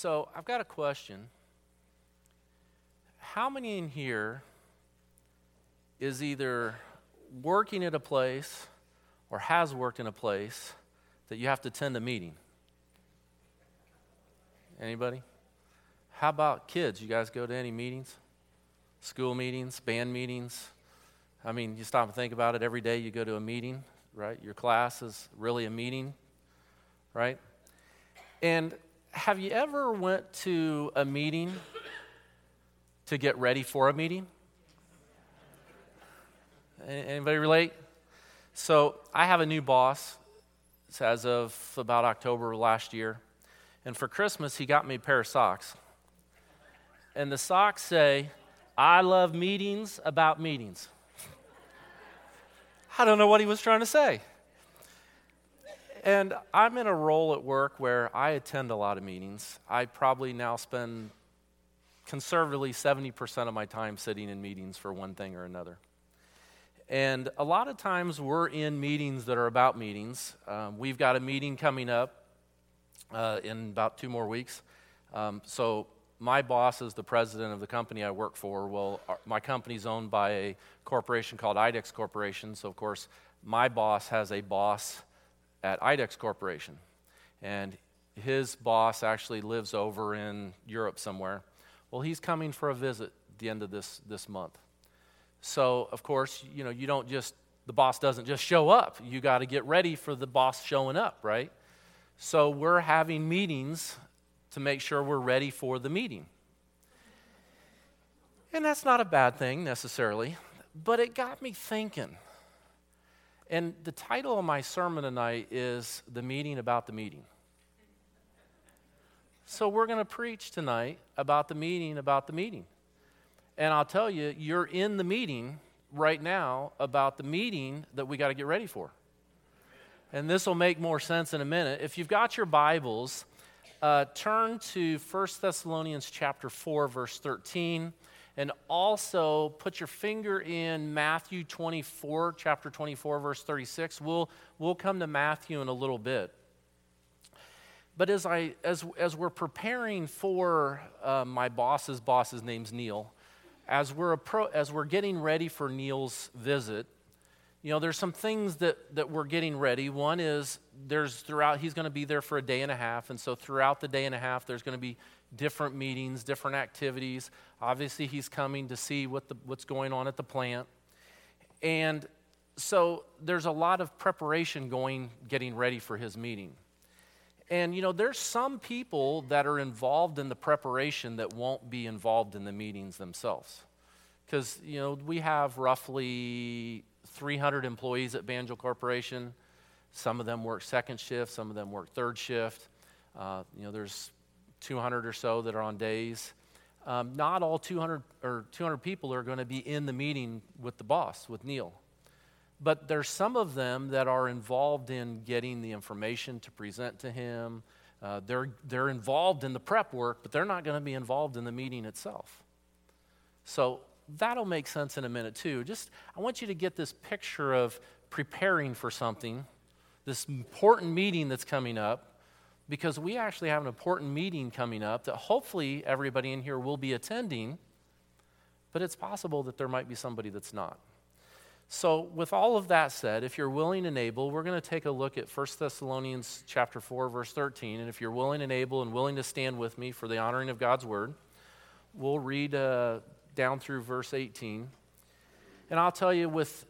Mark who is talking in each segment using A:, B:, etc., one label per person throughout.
A: So I've got a question. How many in here is either working at a place or has worked in a place that you have to attend a meeting? Anybody? How about kids? You guys go to any meetings? School meetings, band meetings? I mean, you stop and think about it. Every day you go to a meeting, right? Your class is really a meeting, right? And have you ever went to a meeting to get ready for a meeting? Anybody relate? So I have a new boss as of about October last year. And for Christmas, he got me a pair of socks. And the socks say, I love meetings about meetings. I don't know what he was trying to say. And I'm in a role at work where I attend a lot of meetings. I probably now spend conservatively 70% of my time sitting in meetings for one thing or another. And a lot of times we're in meetings that are about meetings. Um, we've got a meeting coming up uh, in about two more weeks. Um, so, my boss is the president of the company I work for. Well, our, my company's owned by a corporation called IDEX Corporation. So, of course, my boss has a boss at IDEX Corporation. And his boss actually lives over in Europe somewhere. Well, he's coming for a visit at the end of this, this month. So, of course, you know, you don't just, the boss doesn't just show up. You got to get ready for the boss showing up, right? So, we're having meetings to make sure we're ready for the meeting. And that's not a bad thing necessarily, but it got me thinking and the title of my sermon tonight is The Meeting About the Meeting. So we're going to preach tonight about the meeting about the meeting. And I'll tell you, you're in the meeting right now about the meeting that we got to get ready for. And this will make more sense in a minute. If you've got your Bibles, uh, turn to 1 Thessalonians chapter 4, verse 13. And also put your finger in Matthew 24, chapter 24, verse 36. We'll, we'll come to Matthew in a little bit. But as, I, as, as we're preparing for uh, my boss's boss's name's Neil, as we're, appro- as we're getting ready for Neil's visit, you know, there's some things that, that we're getting ready. One is there's throughout, he's going to be there for a day and a half. And so throughout the day and a half, there's going to be different meetings, different activities. Obviously, he's coming to see what the, what's going on at the plant. And so there's a lot of preparation going, getting ready for his meeting. And, you know, there's some people that are involved in the preparation that won't be involved in the meetings themselves. Because, you know, we have roughly 300 employees at Banjo Corporation. Some of them work second shift, some of them work third shift. Uh, you know, there's 200 or so that are on days. Um, not all 200 or 200 people are going to be in the meeting with the boss, with Neil. But there's some of them that are involved in getting the information to present to him. Uh, they're, they're involved in the prep work, but they're not going to be involved in the meeting itself. So that'll make sense in a minute, too. Just, I want you to get this picture of preparing for something, this important meeting that's coming up, because we actually have an important meeting coming up that hopefully everybody in here will be attending, but it's possible that there might be somebody that's not. So, with all of that said, if you're willing and able, we're going to take a look at 1 Thessalonians chapter 4 verse 13, and if you're willing and able and willing to stand with me for the honoring of God's word, we'll read uh, down through verse 18. And I'll tell you with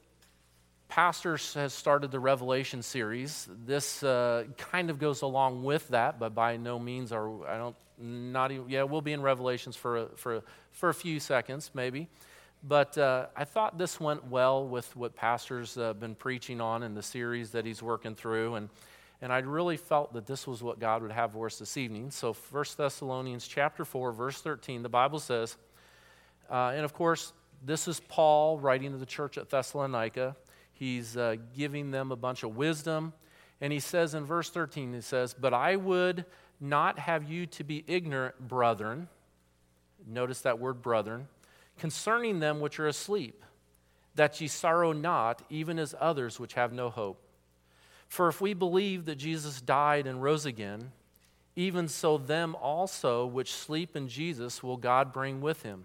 A: Pastors has started the Revelation series. This uh, kind of goes along with that, but by no means are I don't not even yeah we'll be in Revelations for a, for a, for a few seconds maybe, but uh, I thought this went well with what Pastor's uh, been preaching on in the series that he's working through, and and I really felt that this was what God would have for us this evening. So 1 Thessalonians chapter four verse thirteen, the Bible says, uh, and of course this is Paul writing to the church at Thessalonica. He's uh, giving them a bunch of wisdom. And he says in verse 13, he says, But I would not have you to be ignorant, brethren. Notice that word, brethren, concerning them which are asleep, that ye sorrow not, even as others which have no hope. For if we believe that Jesus died and rose again, even so, them also which sleep in Jesus will God bring with him.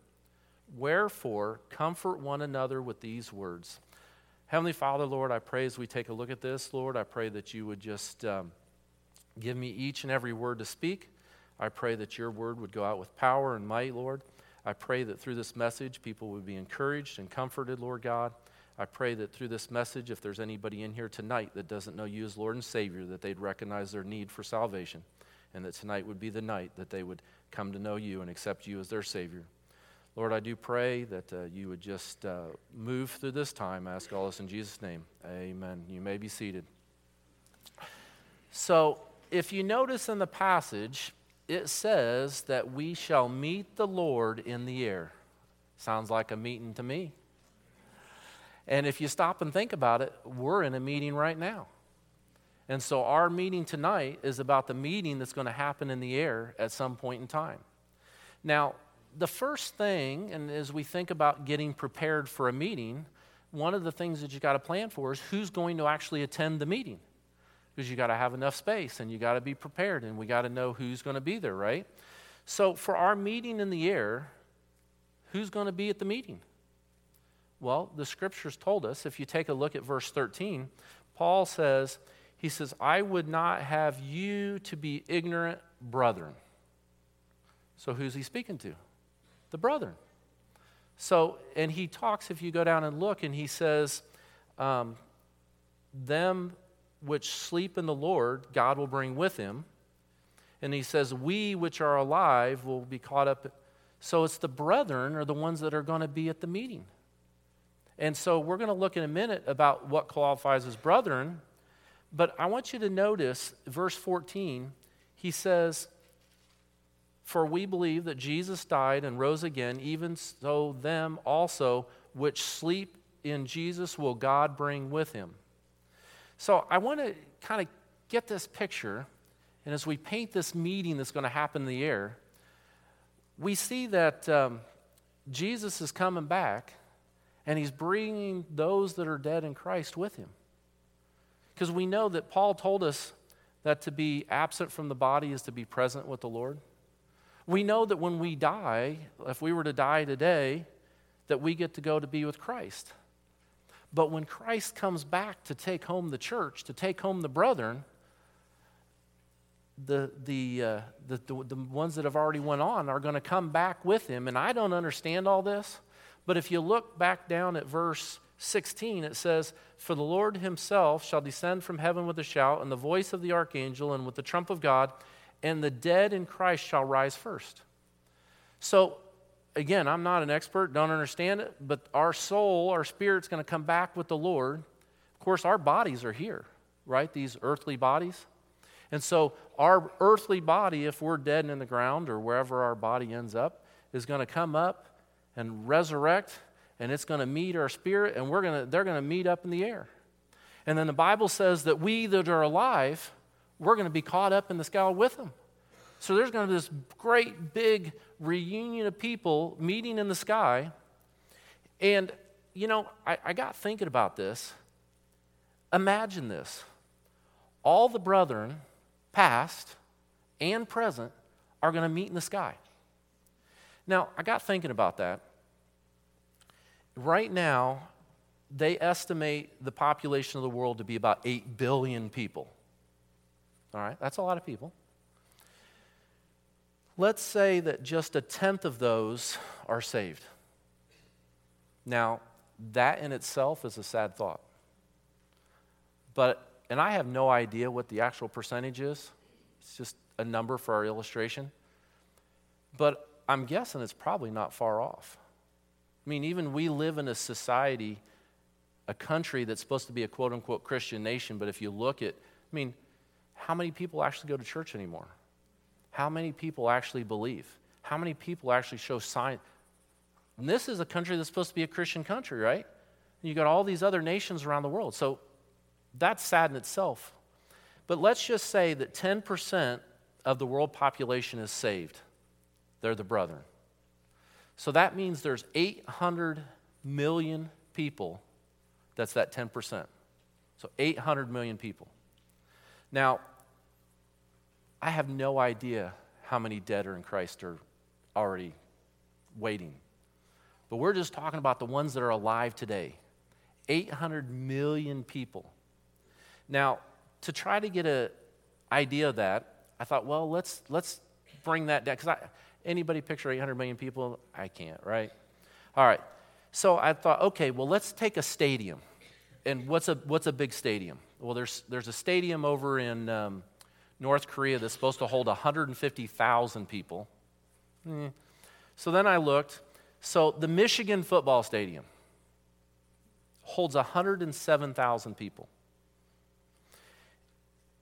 A: Wherefore, comfort one another with these words. Heavenly Father, Lord, I pray as we take a look at this, Lord, I pray that you would just um, give me each and every word to speak. I pray that your word would go out with power and might, Lord. I pray that through this message, people would be encouraged and comforted, Lord God. I pray that through this message, if there's anybody in here tonight that doesn't know you as Lord and Savior, that they'd recognize their need for salvation and that tonight would be the night that they would come to know you and accept you as their Savior. Lord, I do pray that uh, you would just uh, move through this time. I ask all this in Jesus' name. Amen. You may be seated. So, if you notice in the passage, it says that we shall meet the Lord in the air. Sounds like a meeting to me. And if you stop and think about it, we're in a meeting right now. And so our meeting tonight is about the meeting that's going to happen in the air at some point in time. Now, the first thing, and as we think about getting prepared for a meeting, one of the things that you got to plan for is who's going to actually attend the meeting. Because you got to have enough space and you got to be prepared and we got to know who's going to be there, right? So, for our meeting in the air, who's going to be at the meeting? Well, the scriptures told us, if you take a look at verse 13, Paul says, he says, I would not have you to be ignorant, brethren. So who's he speaking to? The brethren. So, and he talks, if you go down and look, and he says, um, Them which sleep in the Lord, God will bring with him. And he says, We which are alive will be caught up. So it's the brethren are the ones that are going to be at the meeting. And so we're going to look in a minute about what qualifies as brethren but I want you to notice verse 14. He says, For we believe that Jesus died and rose again, even so them also which sleep in Jesus will God bring with him. So I want to kind of get this picture, and as we paint this meeting that's going to happen in the air, we see that um, Jesus is coming back, and he's bringing those that are dead in Christ with him. Because we know that Paul told us that to be absent from the body is to be present with the Lord. We know that when we die, if we were to die today, that we get to go to be with Christ. But when Christ comes back to take home the church, to take home the brethren, the, the, uh, the, the, the ones that have already went on are going to come back with him. And I don't understand all this, but if you look back down at verse 16, it says, For the Lord himself shall descend from heaven with a shout, and the voice of the archangel, and with the trump of God, and the dead in Christ shall rise first. So, again, I'm not an expert, don't understand it, but our soul, our spirit's going to come back with the Lord. Of course, our bodies are here, right? These earthly bodies. And so, our earthly body, if we're dead in the ground or wherever our body ends up, is going to come up and resurrect and it's going to meet our spirit, and we're going to, they're going to meet up in the air. And then the Bible says that we that are alive, we're going to be caught up in the sky with them. So there's going to be this great big reunion of people meeting in the sky. And, you know, I, I got thinking about this. Imagine this all the brethren, past and present, are going to meet in the sky. Now, I got thinking about that. Right now, they estimate the population of the world to be about 8 billion people. All right, that's a lot of people. Let's say that just a tenth of those are saved. Now, that in itself is a sad thought. But, and I have no idea what the actual percentage is, it's just a number for our illustration. But I'm guessing it's probably not far off. I mean, even we live in a society, a country that's supposed to be a quote unquote Christian nation, but if you look at, I mean, how many people actually go to church anymore? How many people actually believe? how many people actually show signs? And this is a country that's supposed to be a Christian country, right? And you got all these other nations around the world. So that's sad in itself. But let's just say that 10% of the world population is saved. They're the brethren. So that means there's 800 million people. That's that 10%. So 800 million people. Now, I have no idea how many dead are in Christ are already waiting. But we're just talking about the ones that are alive today 800 million people. Now, to try to get an idea of that, I thought, well, let's, let's bring that down. Because anybody picture 800 million people? I can't, right? All right. So I thought, okay, well, let's take a stadium. And what's a, what's a big stadium? Well, there's, there's a stadium over in um, North Korea that's supposed to hold 150,000 people. Eh. So then I looked. So the Michigan football stadium holds 107,000 people.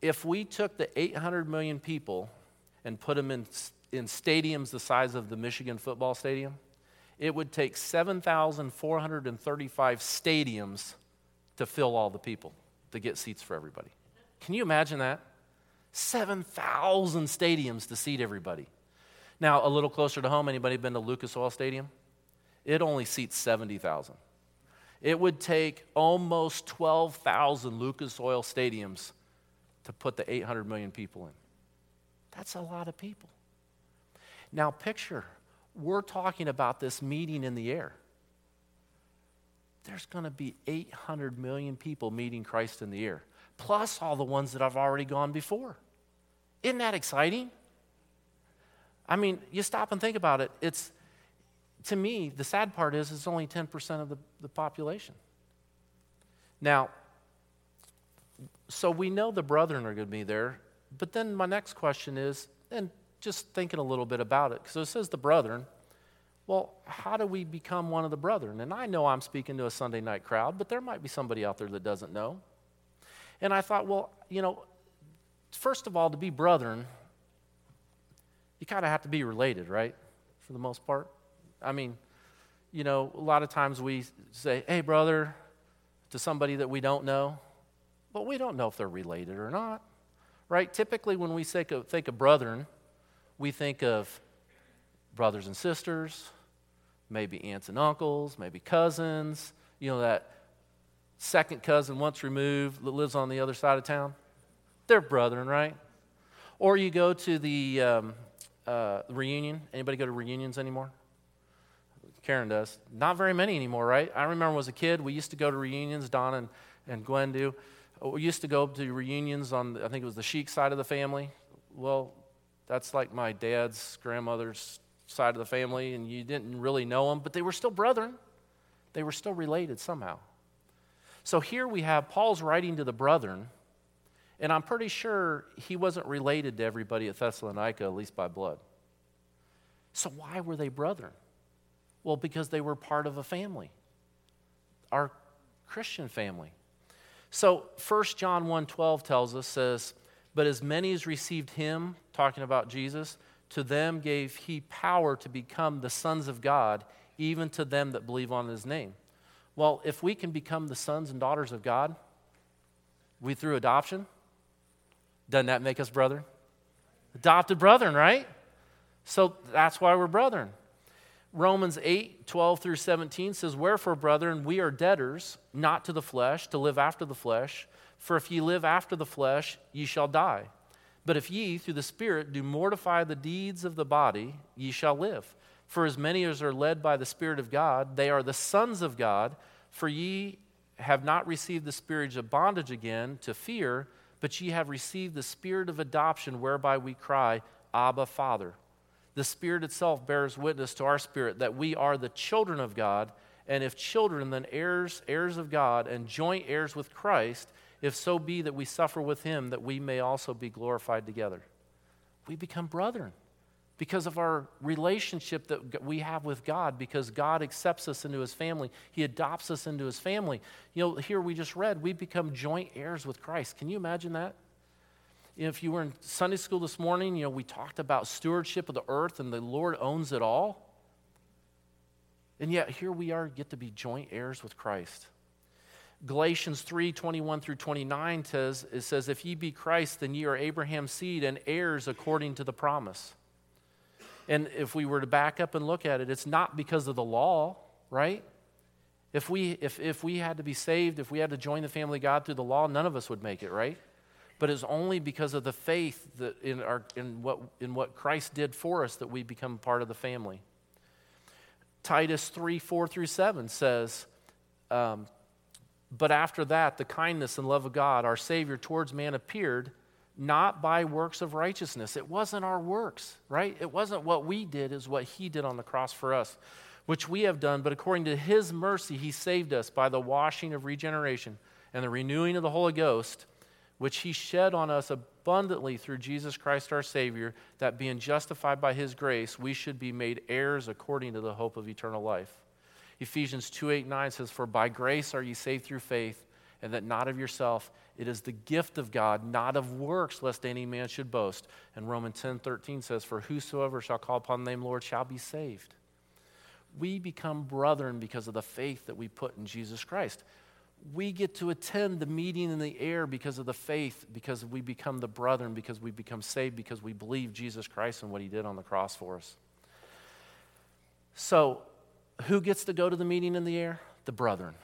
A: If we took the 800 million people and put them in, in stadiums the size of the Michigan football stadium, it would take 7,435 stadiums to fill all the people to get seats for everybody. Can you imagine that? 7,000 stadiums to seat everybody. Now, a little closer to home, anybody been to Lucas Oil Stadium? It only seats 70,000. It would take almost 12,000 Lucas Oil stadiums to put the 800 million people in. That's a lot of people. Now, picture, we're talking about this meeting in the air. There's going to be 800 million people meeting Christ in the air plus all the ones that I've already gone before. Isn't that exciting? I mean, you stop and think about it. It's, to me, the sad part is it's only 10% of the, the population. Now, so we know the brethren are going to be there, but then my next question is, and just thinking a little bit about it, because it says the brethren, well, how do we become one of the brethren? And I know I'm speaking to a Sunday night crowd, but there might be somebody out there that doesn't know. And I thought, well, you know, first of all, to be brethren, you kind of have to be related, right? For the most part. I mean, you know, a lot of times we say, hey, brother, to somebody that we don't know, but we don't know if they're related or not, right? Typically, when we think of, think of brethren, we think of brothers and sisters, maybe aunts and uncles, maybe cousins, you know, that second cousin once removed that lives on the other side of town. They're brethren, right? Or you go to the um, uh, reunion. Anybody go to reunions anymore? Karen does. Not very many anymore, right? I remember as a kid, we used to go to reunions, Don and, and Gwen do. We used to go to reunions on, I think it was the Sheik side of the family. Well, that's like my dad's grandmother's side of the family, and you didn't really know them, but they were still brethren. They were still related somehow. So here we have Paul's writing to the brethren, and I'm pretty sure he wasn't related to everybody at Thessalonica, at least by blood. So why were they brethren? Well, because they were part of a family, our Christian family. So 1 John 1:12 tells us says, "But as many as received him, talking about Jesus, to them gave he power to become the sons of God, even to them that believe on his name." Well, if we can become the sons and daughters of God, we through adoption, doesn't that make us brethren? Adopted brethren, right? So that's why we're brethren. Romans 8, 12 through 17 says, Wherefore, brethren, we are debtors, not to the flesh, to live after the flesh. For if ye live after the flesh, ye shall die. But if ye, through the Spirit, do mortify the deeds of the body, ye shall live. For as many as are led by the Spirit of God, they are the sons of God. For ye have not received the spirit of bondage again to fear, but ye have received the spirit of adoption, whereby we cry, Abba, Father. The Spirit itself bears witness to our spirit that we are the children of God, and if children, then heirs, heirs of God, and joint heirs with Christ, if so be that we suffer with him, that we may also be glorified together. We become brethren because of our relationship that we have with God, because God accepts us into his family. He adopts us into his family. You know, here we just read, we become joint heirs with Christ. Can you imagine that? if you were in Sunday school this morning, you know, we talked about stewardship of the earth and the Lord owns it all. And yet here we are, get to be joint heirs with Christ. Galatians 3 21 through 29 says, it says, If ye be Christ, then ye are Abraham's seed and heirs according to the promise. And if we were to back up and look at it, it's not because of the law, right? If we, if, if we had to be saved, if we had to join the family of God through the law, none of us would make it, right? But it's only because of the faith that in, our, in, what, in what Christ did for us that we become part of the family. Titus 3 4 through 7 says, um, But after that, the kindness and love of God, our Savior, towards man appeared not by works of righteousness. It wasn't our works, right? It wasn't what we did, is what He did on the cross for us, which we have done. But according to His mercy, He saved us by the washing of regeneration and the renewing of the Holy Ghost, which He shed on us abundantly through Jesus Christ our Savior, that being justified by His grace, we should be made heirs according to the hope of eternal life. Ephesians 2 8 9 says, For by grace are ye saved through faith, and that not of yourself. It is the gift of God, not of works, lest any man should boast. And Romans 10 13 says, For whosoever shall call upon the name Lord shall be saved. We become brethren because of the faith that we put in Jesus Christ. We get to attend the meeting in the air because of the faith, because we become the brethren, because we become saved, because we believe Jesus Christ and what he did on the cross for us. So, who gets to go to the meeting in the air? The brethren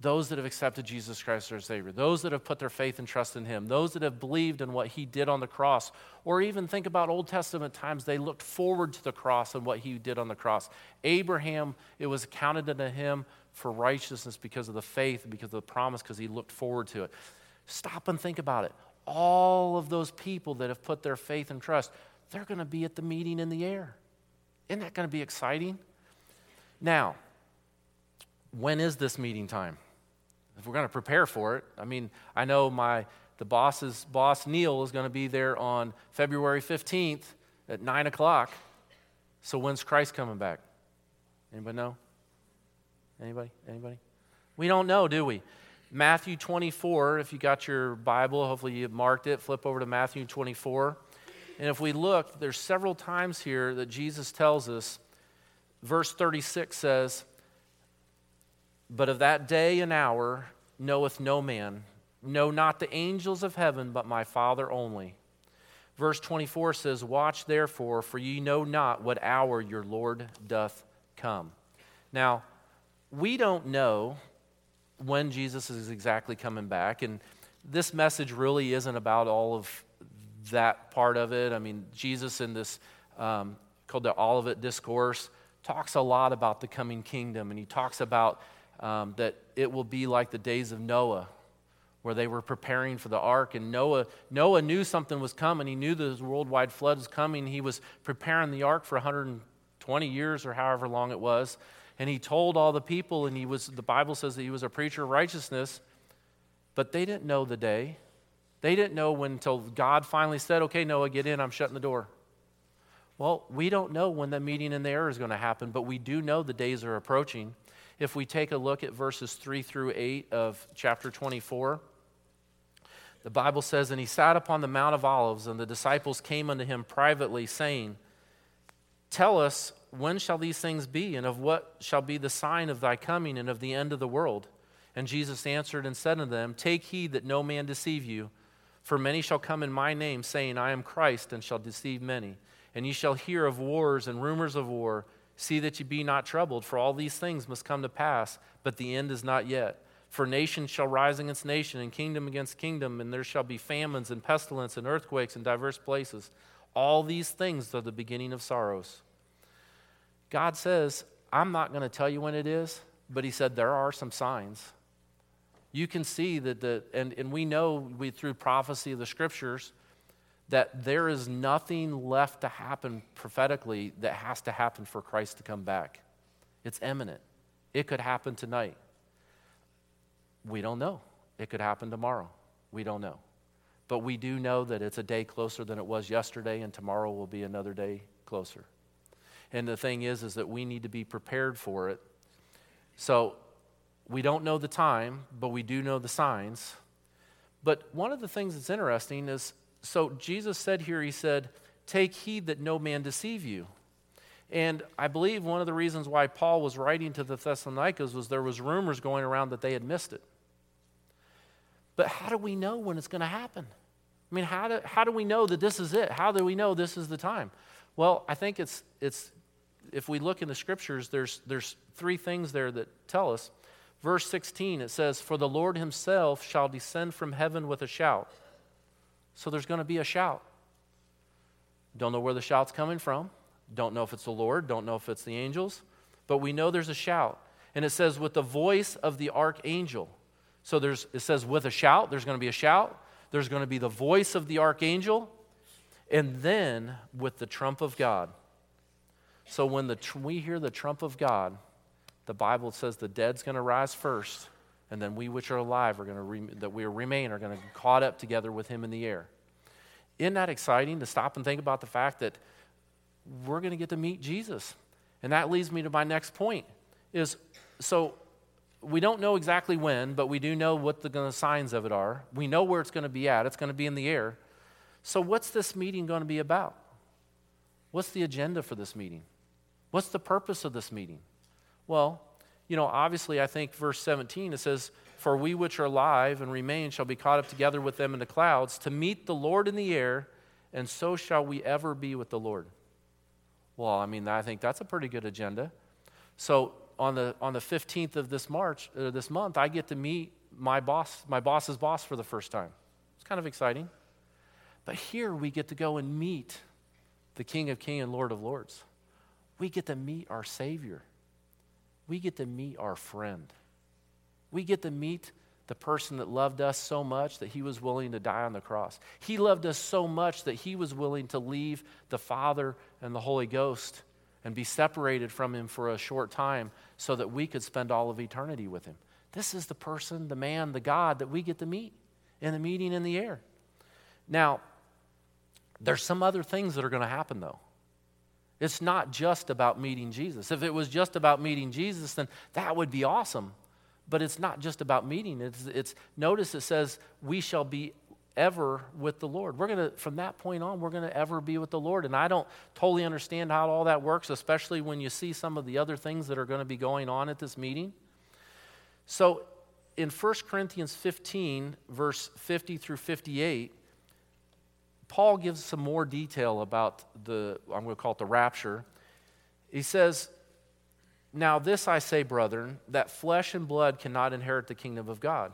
A: those that have accepted Jesus Christ as their Savior, those that have put their faith and trust in Him, those that have believed in what He did on the cross, or even think about Old Testament times, they looked forward to the cross and what He did on the cross. Abraham, it was counted unto him for righteousness because of the faith, because of the promise, because he looked forward to it. Stop and think about it. All of those people that have put their faith and trust, they're going to be at the meeting in the air. Isn't that going to be exciting? Now, when is this meeting time? If we're going to prepare for it, I mean, I know my the boss's boss Neil is going to be there on February 15th at nine o'clock. So when's Christ coming back? Anybody know? Anybody? Anybody? We don't know, do we? Matthew 24, if you got your Bible, hopefully you marked it, flip over to Matthew 24. And if we look, there's several times here that Jesus tells us, verse 36 says, but of that day and hour knoweth no man, no, not the angels of heaven, but my Father only. Verse 24 says, Watch therefore, for ye know not what hour your Lord doth come. Now, we don't know when Jesus is exactly coming back, and this message really isn't about all of that part of it. I mean, Jesus in this um, called the Olivet Discourse talks a lot about the coming kingdom, and he talks about um, that it will be like the days of Noah, where they were preparing for the ark. And Noah, Noah knew something was coming. He knew the worldwide flood was coming. He was preparing the ark for 120 years or however long it was. And he told all the people, and he was, the Bible says that he was a preacher of righteousness, but they didn't know the day. They didn't know when until God finally said, Okay, Noah, get in, I'm shutting the door. Well, we don't know when the meeting in the air is going to happen, but we do know the days are approaching if we take a look at verses 3 through 8 of chapter 24, the Bible says, And he sat upon the Mount of Olives, and the disciples came unto him privately, saying, Tell us, when shall these things be, and of what shall be the sign of thy coming and of the end of the world? And Jesus answered and said unto them, Take heed that no man deceive you, for many shall come in my name, saying, I am Christ, and shall deceive many. And ye shall hear of wars and rumors of war. See that ye be not troubled, for all these things must come to pass, but the end is not yet. For nation shall rise against nation, and kingdom against kingdom, and there shall be famines and pestilence and earthquakes in diverse places. All these things are the beginning of sorrows. God says, I'm not going to tell you when it is, but He said there are some signs. You can see that the, and, and we know we, through prophecy of the scriptures, that there is nothing left to happen prophetically that has to happen for Christ to come back. It's imminent. It could happen tonight. We don't know. It could happen tomorrow. We don't know. But we do know that it's a day closer than it was yesterday, and tomorrow will be another day closer. And the thing is, is that we need to be prepared for it. So we don't know the time, but we do know the signs. But one of the things that's interesting is so Jesus said here, He said, Take heed that no man deceive you. And I believe one of the reasons why Paul was writing to the Thessalonians was there was rumors going around that they had missed it. But how do we know when it's going to happen? I mean, how do, how do we know that this is it? How do we know this is the time? Well, I think it's, it's if we look in the scriptures, there's, there's three things there that tell us. Verse 16, it says, For the Lord himself shall descend from heaven with a shout. So there's going to be a shout. Don't know where the shout's coming from. Don't know if it's the Lord. Don't know if it's the angels. But we know there's a shout. And it says, with the voice of the archangel. So there's, it says, with a shout, there's going to be a shout. There's going to be the voice of the archangel. And then with the trump of God. So when the, we hear the trump of God, the Bible says the dead's going to rise first, and then we which are alive are going to re- that we remain are going to be caught up together with Him in the air. Isn't that exciting to stop and think about the fact that we're going to get to meet Jesus? And that leads me to my next point: is so we don't know exactly when, but we do know what the, the signs of it are. We know where it's going to be at. It's going to be in the air. So, what's this meeting going to be about? What's the agenda for this meeting? What's the purpose of this meeting? Well, you know, obviously, I think verse 17 it says, For we which are alive and remain shall be caught up together with them in the clouds to meet the Lord in the air, and so shall we ever be with the Lord. Well, I mean, I think that's a pretty good agenda. So on the on the 15th of this March, uh, this month, I get to meet my boss, my boss's boss for the first time. It's kind of exciting. But here we get to go and meet the King of Kings and Lord of Lords. We get to meet our Savior we get to meet our friend. We get to meet the person that loved us so much that he was willing to die on the cross. He loved us so much that he was willing to leave the Father and the Holy Ghost and be separated from him for a short time so that we could spend all of eternity with him. This is the person, the man, the God that we get to meet in the meeting in the air. Now, there's some other things that are going to happen though. It's not just about meeting Jesus. If it was just about meeting Jesus, then that would be awesome. But it's not just about meeting. It's, it's notice it says, we shall be ever with the Lord. We're going to, from that point on, we're going to ever be with the Lord. And I don't totally understand how all that works, especially when you see some of the other things that are going to be going on at this meeting. So in 1 Corinthians 15, verse 50 through 58, Paul gives some more detail about the, I'm going to call it the rapture. He says, Now this I say, brethren, that flesh and blood cannot inherit the kingdom of God,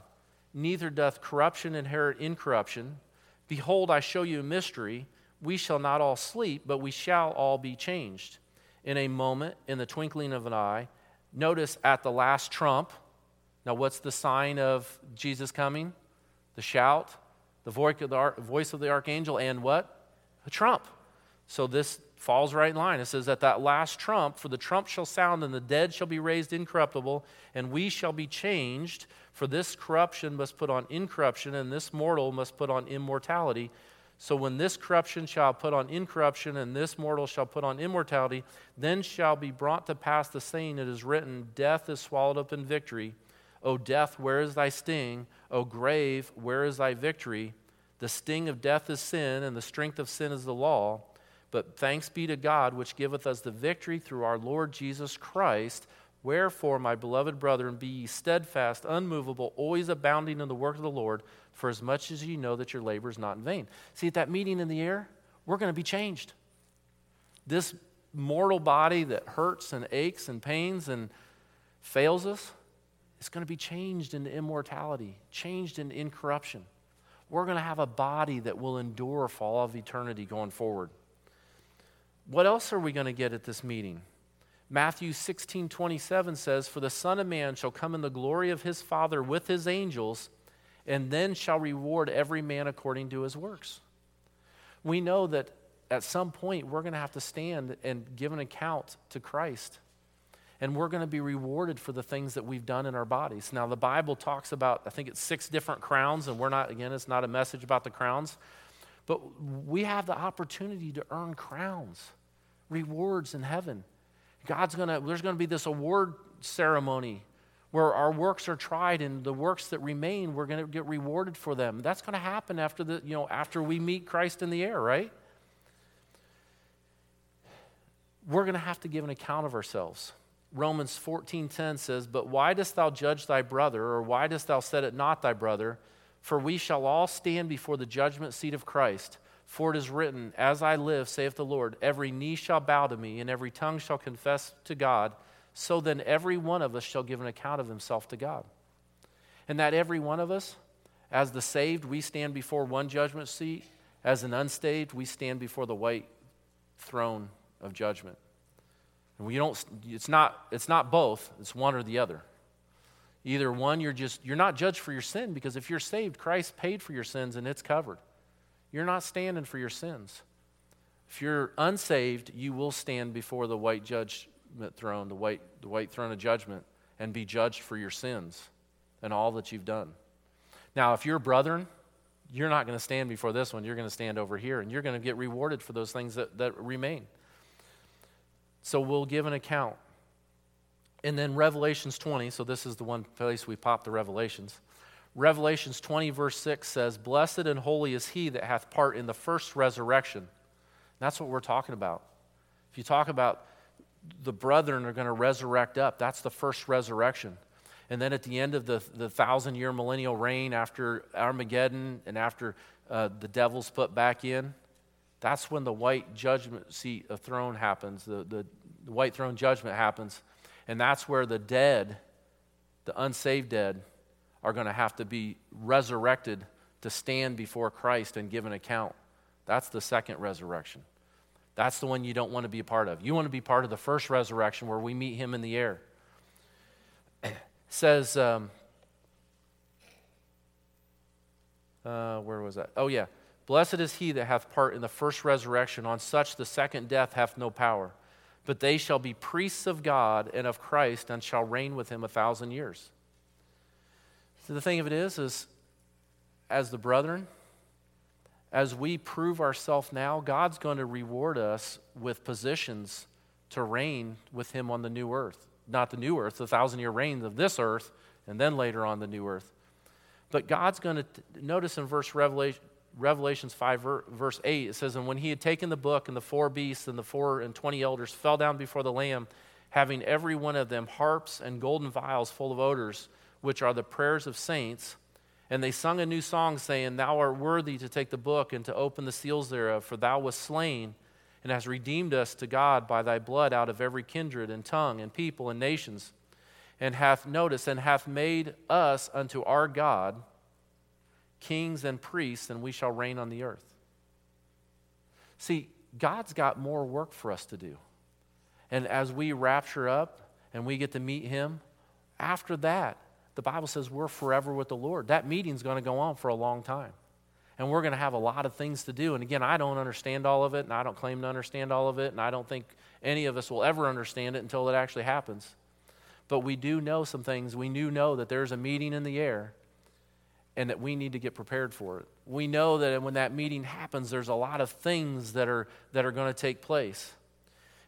A: neither doth corruption inherit incorruption. Behold, I show you a mystery. We shall not all sleep, but we shall all be changed. In a moment, in the twinkling of an eye, notice at the last trump. Now, what's the sign of Jesus coming? The shout the voice of the archangel, and what? A trump. So this falls right in line. It says, At that last trump, for the trump shall sound, and the dead shall be raised incorruptible, and we shall be changed. For this corruption must put on incorruption, and this mortal must put on immortality. So when this corruption shall put on incorruption, and this mortal shall put on immortality, then shall be brought to pass the saying that is written, Death is swallowed up in victory. O death, where is thy sting? O grave, where is thy victory? The sting of death is sin, and the strength of sin is the law. But thanks be to God, which giveth us the victory through our Lord Jesus Christ. Wherefore, my beloved brethren, be ye steadfast, unmovable, always abounding in the work of the Lord, for as much as ye know that your labor is not in vain. See, at that meeting in the air, we're going to be changed. This mortal body that hurts and aches and pains and fails us, it's going to be changed into immortality, changed into incorruption. We're going to have a body that will endure for all of eternity going forward. What else are we going to get at this meeting? Matthew 16 27 says, For the Son of Man shall come in the glory of his Father with his angels, and then shall reward every man according to his works. We know that at some point we're going to have to stand and give an account to Christ and we're going to be rewarded for the things that we've done in our bodies. Now, the Bible talks about, I think it's six different crowns, and we're not, again, it's not a message about the crowns, but we have the opportunity to earn crowns, rewards in heaven. God's going to, there's going to be this award ceremony where our works are tried and the works that remain, we're going to get rewarded for them. That's going to happen after, the, you know, after we meet Christ in the air, right? We're going to have to give an account of ourselves. Romans 14:10 says, "But why dost thou judge thy brother, or why dost thou set it not thy brother? For we shall all stand before the judgment seat of Christ. For it is written, As I live, saith the Lord, every knee shall bow to me, and every tongue shall confess to God. So then every one of us shall give an account of himself to God. And that every one of us, as the saved, we stand before one judgment seat. As an unsaved, we stand before the white throne of judgment. We don't, it's not, it's not both, it's one or the other. Either one, you're just, you're not judged for your sin because if you're saved, Christ paid for your sins and it's covered. You're not standing for your sins. If you're unsaved, you will stand before the white judgment throne, the white, the white throne of judgment, and be judged for your sins and all that you've done. Now, if you're brethren, you're not going to stand before this one. You're going to stand over here, and you're going to get rewarded for those things that, that remain. So we'll give an account. And then Revelations 20, so this is the one place we pop the Revelations. Revelations 20, verse 6 says, Blessed and holy is he that hath part in the first resurrection. that's what we're talking about. If you talk about the brethren are going to resurrect up, that's the first resurrection. And then at the end of the, the thousand year millennial reign after Armageddon and after uh, the devil's put back in, that's when the white judgment seat of throne happens, the, the, the white throne judgment happens. And that's where the dead, the unsaved dead, are going to have to be resurrected to stand before Christ and give an account. That's the second resurrection. That's the one you don't want to be a part of. You want to be part of the first resurrection where we meet him in the air. Says, um, uh, where was that? Oh, yeah. Blessed is he that hath part in the first resurrection. On such the second death hath no power. But they shall be priests of God and of Christ and shall reign with him a thousand years. So the thing of it is, is as the brethren, as we prove ourselves now, God's going to reward us with positions to reign with him on the new earth. Not the new earth, the thousand year reign of this earth, and then later on the new earth. But God's going to, notice in verse Revelation, Revelations 5, verse 8, it says, And when he had taken the book, and the four beasts and the four and twenty elders fell down before the Lamb, having every one of them harps and golden vials full of odors, which are the prayers of saints. And they sung a new song, saying, Thou art worthy to take the book and to open the seals thereof, for thou wast slain and hast redeemed us to God by thy blood out of every kindred and tongue and people and nations, and hath, noticed and hath made us unto our God kings and priests, and we shall reign on the earth. See, God's got more work for us to do. And as we rapture up and we get to meet Him, after that, the Bible says we're forever with the Lord. That meeting's going to go on for a long time. And we're going to have a lot of things to do. And again, I don't understand all of it, and I don't claim to understand all of it, and I don't think any of us will ever understand it until it actually happens. But we do know some things. We do know that there's a meeting in the air and that we need to get prepared for it. We know that when that meeting happens, there's a lot of things that are, that are going to take place.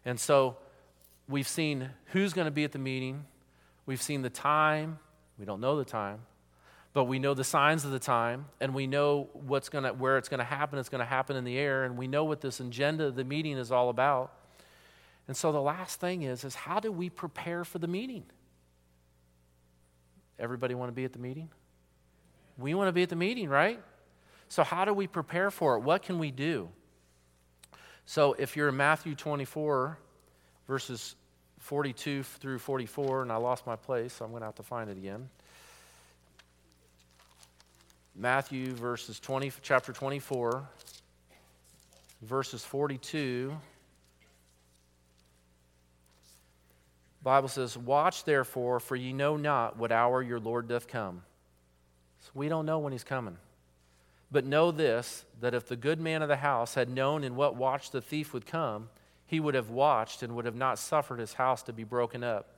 A: And so we've seen who's going to be at the meeting, we've seen the time, we don't know the time. But we know the signs of the time, and we know what's gonna, where it's going to happen. It's going to happen in the air, and we know what this agenda of the meeting is all about. And so the last thing is, is how do we prepare for the meeting? Everybody want to be at the meeting? We want to be at the meeting, right? So, how do we prepare for it? What can we do? So, if you're in Matthew 24, verses 42 through 44, and I lost my place, so I'm going to have to find it again. Matthew verses 20, chapter 24, verses 42. Bible says, Watch therefore, for ye know not what hour your Lord doth come. So we don't know when he's coming. But know this that if the good man of the house had known in what watch the thief would come, he would have watched and would have not suffered his house to be broken up.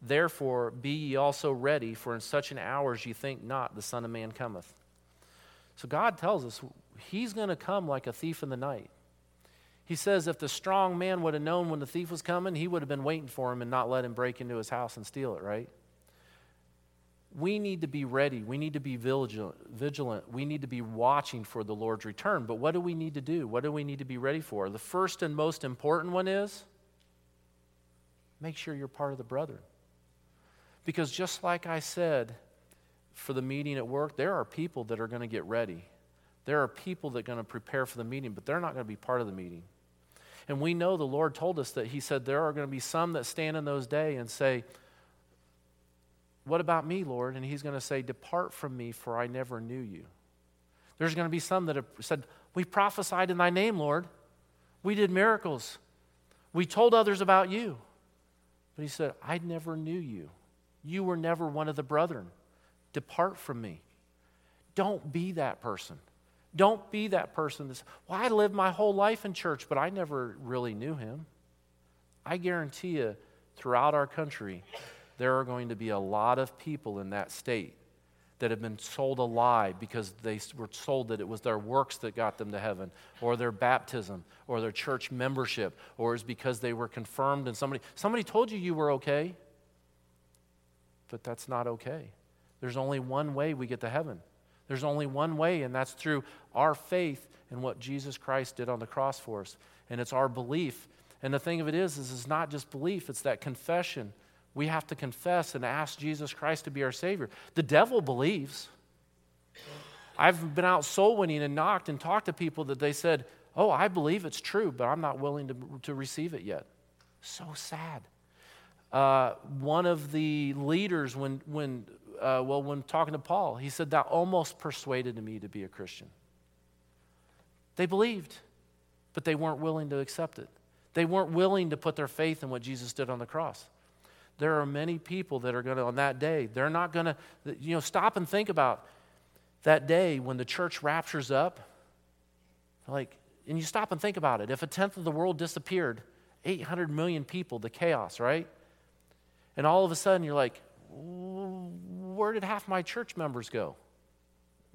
A: Therefore, be ye also ready, for in such an hour as ye think not, the Son of Man cometh. So God tells us he's going to come like a thief in the night. He says if the strong man would have known when the thief was coming, he would have been waiting for him and not let him break into his house and steal it, right? We need to be ready. We need to be vigilant. We need to be watching for the Lord's return. But what do we need to do? What do we need to be ready for? The first and most important one is make sure you're part of the brethren. Because just like I said for the meeting at work, there are people that are going to get ready. There are people that are going to prepare for the meeting, but they're not going to be part of the meeting. And we know the Lord told us that He said there are going to be some that stand in those days and say, What about me, Lord? And He's going to say, Depart from me, for I never knew you. There's going to be some that have said, We prophesied in thy name, Lord. We did miracles. We told others about you. But He said, I never knew you. You were never one of the brethren. Depart from me. Don't be that person. Don't be that person that's, well, I lived my whole life in church, but I never really knew him. I guarantee you, throughout our country, there are going to be a lot of people in that state that have been sold a lie because they were told that it was their works that got them to heaven, or their baptism, or their church membership, or it's because they were confirmed and somebody somebody told you you were okay. But that's not okay. There's only one way we get to heaven. There's only one way, and that's through our faith in what Jesus Christ did on the cross for us. And it's our belief. And the thing of it is, is it's not just belief, it's that confession. We have to confess and ask Jesus Christ to be our Savior. The devil believes. I've been out soul winning and knocked and talked to people that they said, Oh, I believe it's true, but I'm not willing to, to receive it yet. So sad. Uh, one of the leaders, when, when uh, well, when talking to Paul, he said, That almost persuaded me to be a Christian. They believed, but they weren't willing to accept it. They weren't willing to put their faith in what Jesus did on the cross. There are many people that are going to, on that day, they're not going to, you know, stop and think about that day when the church raptures up. Like, and you stop and think about it. If a tenth of the world disappeared, 800 million people, the chaos, right? And all of a sudden you're like, where did half my church members go?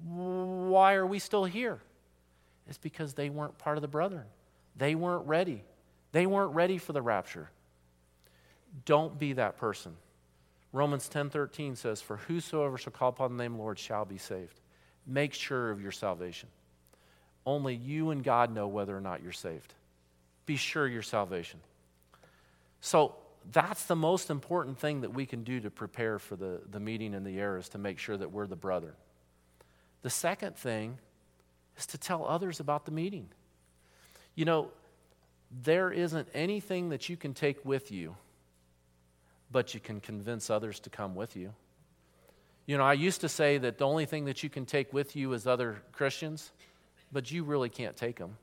A: Why are we still here? It's because they weren't part of the brethren. They weren't ready. They weren't ready for the rapture. Don't be that person. Romans 10:13 says, "For whosoever shall call upon the name the Lord shall be saved." Make sure of your salvation. Only you and God know whether or not you're saved. Be sure your salvation. So, that's the most important thing that we can do to prepare for the, the meeting in the air is to make sure that we're the brother. The second thing is to tell others about the meeting. You know, there isn't anything that you can take with you, but you can convince others to come with you. You know, I used to say that the only thing that you can take with you is other Christians, but you really can't take them.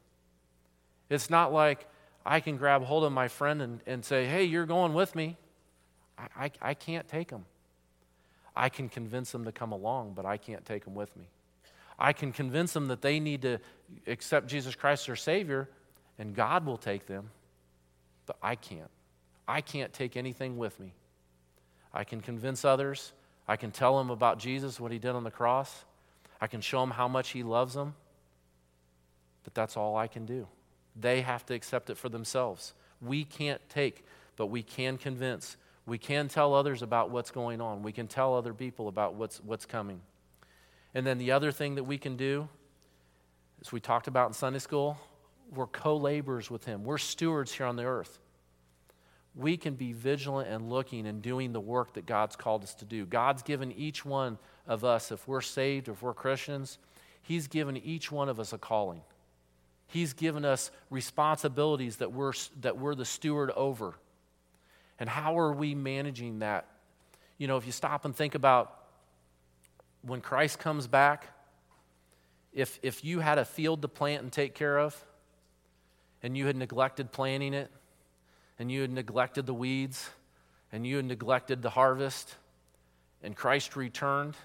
A: It's not like, I can grab hold of my friend and, and say, hey, you're going with me. I, I, I can't take them. I can convince them to come along, but I can't take them with me. I can convince them that they need to accept Jesus Christ as their Savior, and God will take them, but I can't. I can't take anything with me. I can convince others. I can tell them about Jesus, what he did on the cross. I can show them how much he loves them, but that's all I can do. They have to accept it for themselves. We can't take, but we can convince. We can tell others about what's going on. We can tell other people about what's, what's coming. And then the other thing that we can do, as we talked about in Sunday school, we're co laborers with Him. We're stewards here on the earth. We can be vigilant and looking and doing the work that God's called us to do. God's given each one of us, if we're saved, if we're Christians, He's given each one of us a calling. He's given us responsibilities that we're, that we're the steward over. And how are we managing that? You know, if you stop and think about when Christ comes back, if, if you had a field to plant and take care of, and you had neglected planting it, and you had neglected the weeds, and you had neglected the harvest, and Christ returned,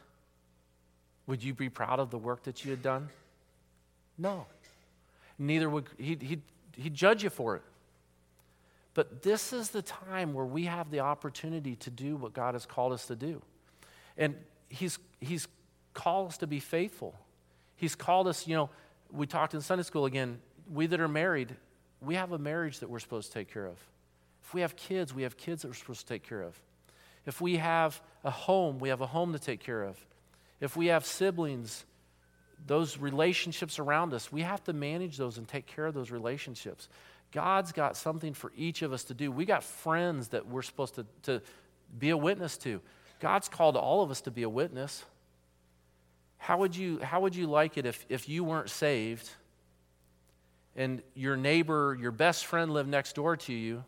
A: would you be proud of the work that you had done? No neither would he, he'd, he'd judge you for it. But this is the time where we have the opportunity to do what God has called us to do. And he's, he's called us to be faithful. He's called us, you know, we talked in Sunday school again, we that are married, we have a marriage that we're supposed to take care of. If we have kids, we have kids that we're supposed to take care of. If we have a home, we have a home to take care of. If we have siblings, those relationships around us, we have to manage those and take care of those relationships. God's got something for each of us to do. We got friends that we're supposed to, to be a witness to. God's called all of us to be a witness. How would you, how would you like it if, if you weren't saved and your neighbor, your best friend lived next door to you,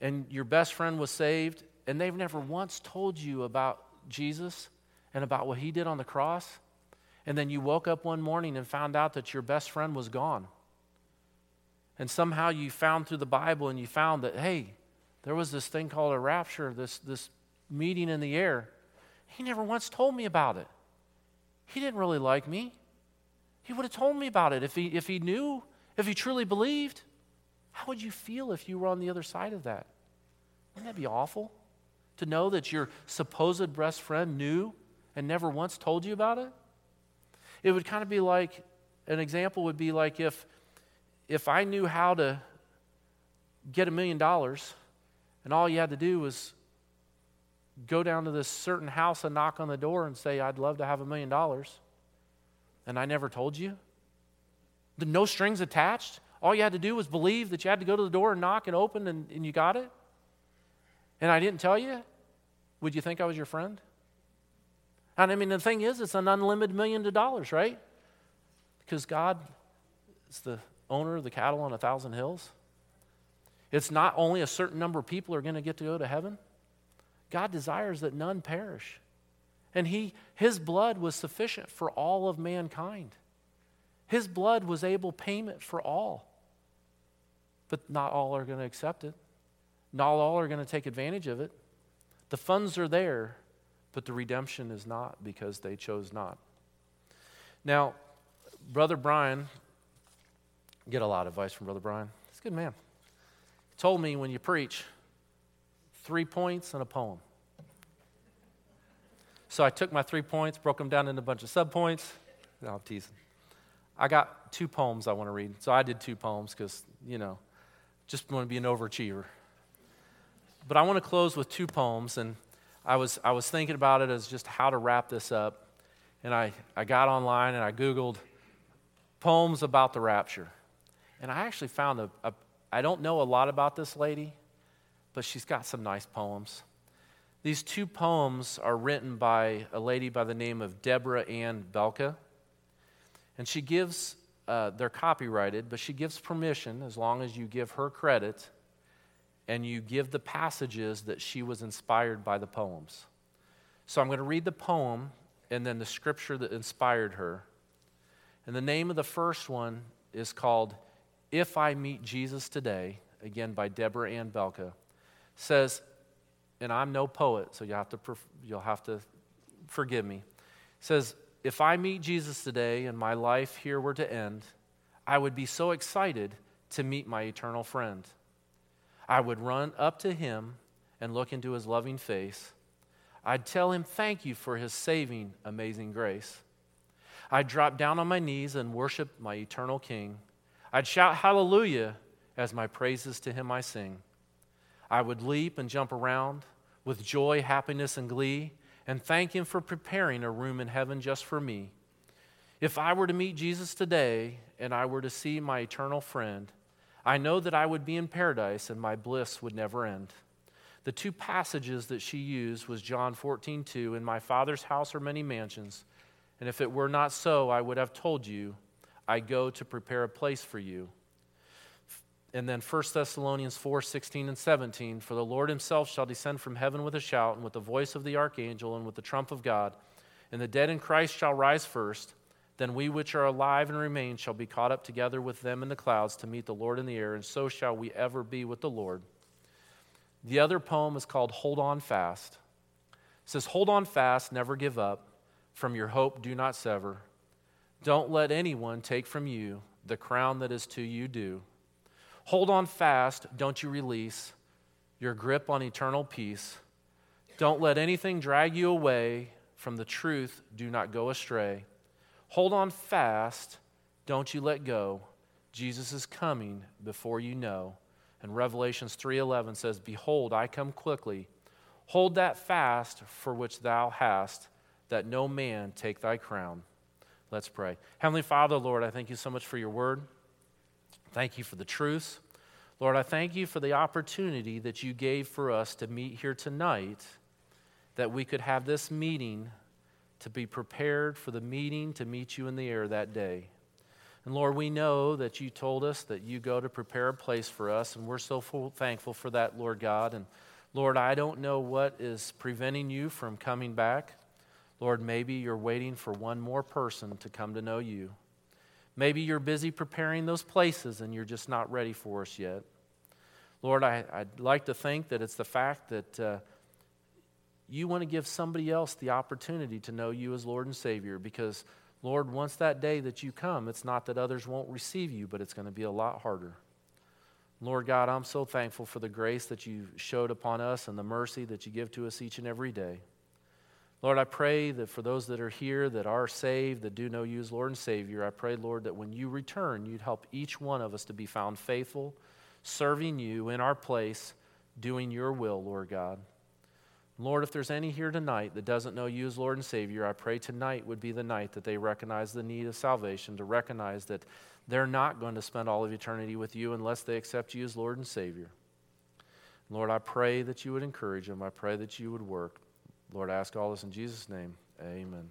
A: and your best friend was saved, and they've never once told you about Jesus and about what he did on the cross? And then you woke up one morning and found out that your best friend was gone. And somehow you found through the Bible and you found that, hey, there was this thing called a rapture, this, this meeting in the air. He never once told me about it. He didn't really like me. He would have told me about it if he, if he knew, if he truly believed. How would you feel if you were on the other side of that? Wouldn't that be awful? To know that your supposed best friend knew and never once told you about it? It would kind of be like an example would be like if if I knew how to get a million dollars and all you had to do was go down to this certain house and knock on the door and say, I'd love to have a million dollars, and I never told you? The no strings attached? All you had to do was believe that you had to go to the door and knock and open and, and you got it? And I didn't tell you? Would you think I was your friend? And I mean, the thing is, it's an unlimited million of dollars, right? Because God is the owner of the cattle on a thousand hills. It's not only a certain number of people are going to get to go to heaven. God desires that none perish. And he, his blood was sufficient for all of mankind. His blood was able payment for all. But not all are going to accept it. Not all are going to take advantage of it. The funds are there, but the redemption is not because they chose not. Now, Brother Brian, get a lot of advice from Brother Brian. He's a good man. He told me when you preach, three points and a poem. So I took my three points, broke them down into a bunch of subpoints. No, I'm teasing. I got two poems I want to read. So I did two poems because, you know, just want to be an overachiever. But I want to close with two poems. And I was, I was thinking about it as just how to wrap this up. And I, I got online and I Googled poems about the rapture. And I actually found a, a I don't know a lot about this lady, but she's got some nice poems. These two poems are written by a lady by the name of Deborah Ann Belka. And she gives, uh, they're copyrighted, but she gives permission as long as you give her credit and you give the passages that she was inspired by the poems. So I'm going to read the poem and then the scripture that inspired her. And the name of the first one is called If I Meet Jesus Today, again by Deborah Ann Belka says, and I'm no poet, so you'll have to, you'll have to forgive me. says, if I meet Jesus today and my life here were to end, I would be so excited to meet my eternal friend. I would run up to him and look into his loving face. I'd tell him thank you for his saving, amazing grace. I'd drop down on my knees and worship my eternal King. I'd shout hallelujah as my praises to him I sing. I would leap and jump around with joy, happiness, and glee and thank Him for preparing a room in heaven just for me. If I were to meet Jesus today and I were to see my eternal friend, I know that I would be in paradise and my bliss would never end. The two passages that she used was John 14, 2, In my Father's house are many mansions, and if it were not so, I would have told you, I go to prepare a place for you. And then 1 Thessalonians 4 16 and 17 For the Lord himself shall descend from heaven with a shout, and with the voice of the archangel, and with the trump of God. And the dead in Christ shall rise first. Then we which are alive and remain shall be caught up together with them in the clouds to meet the Lord in the air, and so shall we ever be with the Lord. The other poem is called Hold On Fast. It says, Hold on fast, never give up. From your hope, do not sever. Don't let anyone take from you the crown that is to you due. Hold on fast, don't you release your grip on eternal peace. Don't let anything drag you away from the truth. Do not go astray. Hold on fast, don't you let go. Jesus is coming before you know. And Revelations 3:11 says, "Behold, I come quickly. Hold that fast for which thou hast, that no man take thy crown. Let's pray. Heavenly Father, Lord, I thank you so much for your word. Thank you for the truths. Lord, I thank you for the opportunity that you gave for us to meet here tonight, that we could have this meeting to be prepared for the meeting to meet you in the air that day. And Lord, we know that you told us that you go to prepare a place for us, and we're so full, thankful for that, Lord God. And Lord, I don't know what is preventing you from coming back. Lord, maybe you're waiting for one more person to come to know you. Maybe you're busy preparing those places and you're just not ready for us yet. Lord, I, would like to think that it's the fact that uh, you want to give somebody else the opportunity to know you as Lord and Savior because, Lord, once that day that you come, it's not that others won't receive you, but it's going to be a lot harder. Lord God, I'm so thankful for the grace that you showed upon us and the mercy that you give to us each and every day. Lord, I pray that for those that are here that are saved, that do know you as Lord and Savior, I pray, Lord, that when you return, you'd help each one of us to be found faithful, serving you in our place, doing your will, Lord God. Lord, if there's any here tonight that doesn't know you as Lord and Savior, I pray tonight would be the night that they recognize the need of salvation, to recognize that they're not going to spend all of eternity with you unless they accept you as Lord and Savior. Lord, I pray that you would encourage them. I pray that you would work. Lord, I ask all this in Jesus' name. Amen.